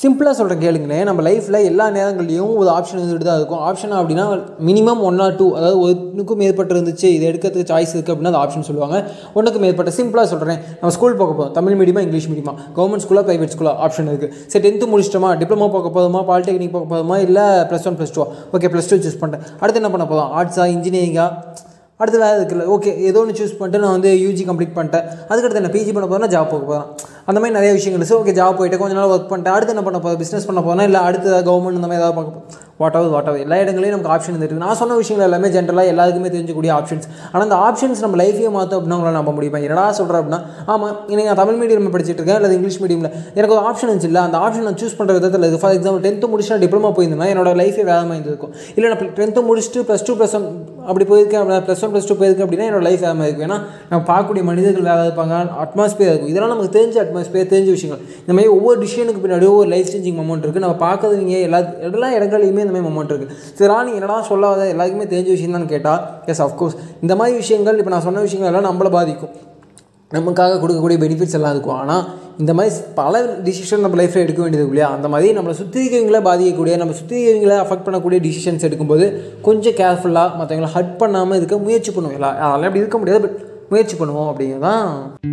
சிம்பிளாக சொல்கிறேன் கேளுங்களேன் நம்ம லைஃப்பில் எல்லா நேரங்கள்லையும் ஒரு ஆப்ஷன் இருந்துட்டு தான் இருக்கும். ஆப்ஷன் அப்படின்னா மினிமம் ஒன் ஆர் டூ அதாவது ஒன்றுக்கும் மேற்பட்டு இருந்துச்சு இது எடுக்கிறதுக்கு சாய்ஸ் இருக்குது அப்படின்னா அது ஆப்ஷன் சொல்லுவாங்க. ஒன்றுக்கு மேற்பட்ட சிம்பிளாக சொல்கிறேன் நம்ம ஸ்கூல் போக போதும் தமிழ் மீடியமா இங்கிலீஷ் மீடியமா கவர்மெண்ட் ஸ்கூலாக ப்ரைவேட் ஸ்கூலாக ஆப்ஷன் இருக்குது சரி டென்த்து முடிச்சிட்டோமா? டிப்ளமோ போக போதுமா பாலிடெக்னிக் போக போதுமா இல்லை plus one plus two okay plus two choose பண்ணிட்டேன். அடுத்து என்ன பண்ண போதும் ஆர்ட்ஸா இன்ஜினியரிங்கா அடுத்து வேறு இருக்குல்ல ஓகே ஏதோ ஒன்று சூஸ் பண்ணிட்டு நான் வந்து யூஜி கம்ப்ளீட் பண்ணிட்டேன். அதுக்கடுத்து என்ன? பிஜி பண்ண போகிறேன்னா ஜாப் போக போகிறேன் அந்த மாதிரி நிறைய விஷயங்கள் இருக்குது ஓகே ஜாப் போயிட்டு கொஞ்ச நாள் ஒர்க் பண்ணிட்டு அடுத்து என்ன பண்ண போகிறேன் பிஸ்னஸ் பண்ண போனால் இல்லை அடுத்து கவர்மெண்ட் இந்த மாதிரி ஏதாவது பார்க்க வாட் ஆகுது வாட் ஆகுது எல்லா இடங்களையும் நமக்கு ஆப்ஷன் இருந்துருக்கு நான் சொன்ன விஷயங்கள் எல்லாமே ஜென்ரலாக எல்லாருக்குமே தெரிஞ்சக்கூடிய ஆப்ஷன்ஸ் ஆனால் அந்த ஆப்ஷன்ஸ் நம்ம லைஃபையே மாற்றும் அப்படின்னா உங்களால் நம்ப முடியும்? என்னடா சொல்கிறேன் அப்படின்னா ஆமாம் இன்னைக்கு நான் தமிழ் மீடியம் படிச்சுட்டு இருக்கேன் இல்லை இங்கிலீஷ் மீடியமில் எனக்கு ஒரு ஆப்ஷன் இருந்துச்சு இல்லை அந்த ஆப்ஷன் நான் சூஸ் பண்ணுற விதத்தில் இருக்குது ஃபார் எக்ஸாம்பிள் டென்த்து முடிச்சு டிப்ளமோ போயிருந்தேன்னா என்னோட லைஃபே வேறு மாதிரி இருந்திருக்கும். இல்லை நான் டென்த்து முடிச்சுட்டு ப்ளஸ் டூ ப்ளஸ் ஒன் அப்படி போயிருக்கேன் அப்படின்னா ப்ளஸ் ஒன் ப்ளஸ் டூ போயிருக்கேன் அப்படின்னா என்னோட லைஃப் வேறு மாதிரி இருக்கும். ஏன்னா நம்ம பார்க்கக்கூடிய மனிதர்கள் வேறு இருப்பாங்க அட்மாஸ்பியர் இருக்கும். இதெல்லாம் நமக்கு தெரிஞ்ச அட்மாஸ்பியர் தெரிஞ்ச விஷயங்கள். இந்த மாதிரி ஒவ்வொரு டிசிஷனுக்கு பின்னாடி ஒவ்வொரு லைஃப் சேஞ்சிங் மொமெண்ட் இருக்குது நம்ம பார்க்கறதுங்க எல்லா எல்லா இடங்களையுமே இந்த மாதிரி மொமெண்ட் இருக்குது சரி நீ என்னடா சொல்லாத எல்லாருக்குமே தெரிஞ்ச விஷயம் தான் கேட்டால் எஸ் அஃப்கோர்ஸ் இந்த மாதிரி விஷயங்கள் இப்போ நான் சொன்ன விஷயங்கள் எல்லாம் நம்மளை பாதிக்கும். நமக்காக கொடுக்கக்கூடிய பெனிஃபிட்ஸ் எல்லாம் இருக்கும். ஆனால் இந்த மாதிரி பல டிசிஷன் நம்ம லைஃப்பில் எடுக்க வேண்டியது இல்லையா? அந்த மாதிரி நம்மளை சுற்றி இருக்கிறவங்கள பாதிக்கக்கூடிய நம்ம சுற்றி அஃபெக்ட் பண்ணக்கூடிய டிசிஷன்ஸ் எடுக்கும்போது கொஞ்சம் கேர்ஃபுல்லாக மற்றவங்களை ஹர்ட் பண்ணாமல் இருக்க முயற்சி பண்ணுவோம். எல்லாம் அதெல்லாம் அப்படி இருக்க முடியாது பட் முயற்சி பண்ணுவோம் அப்படிங்கிறது தான்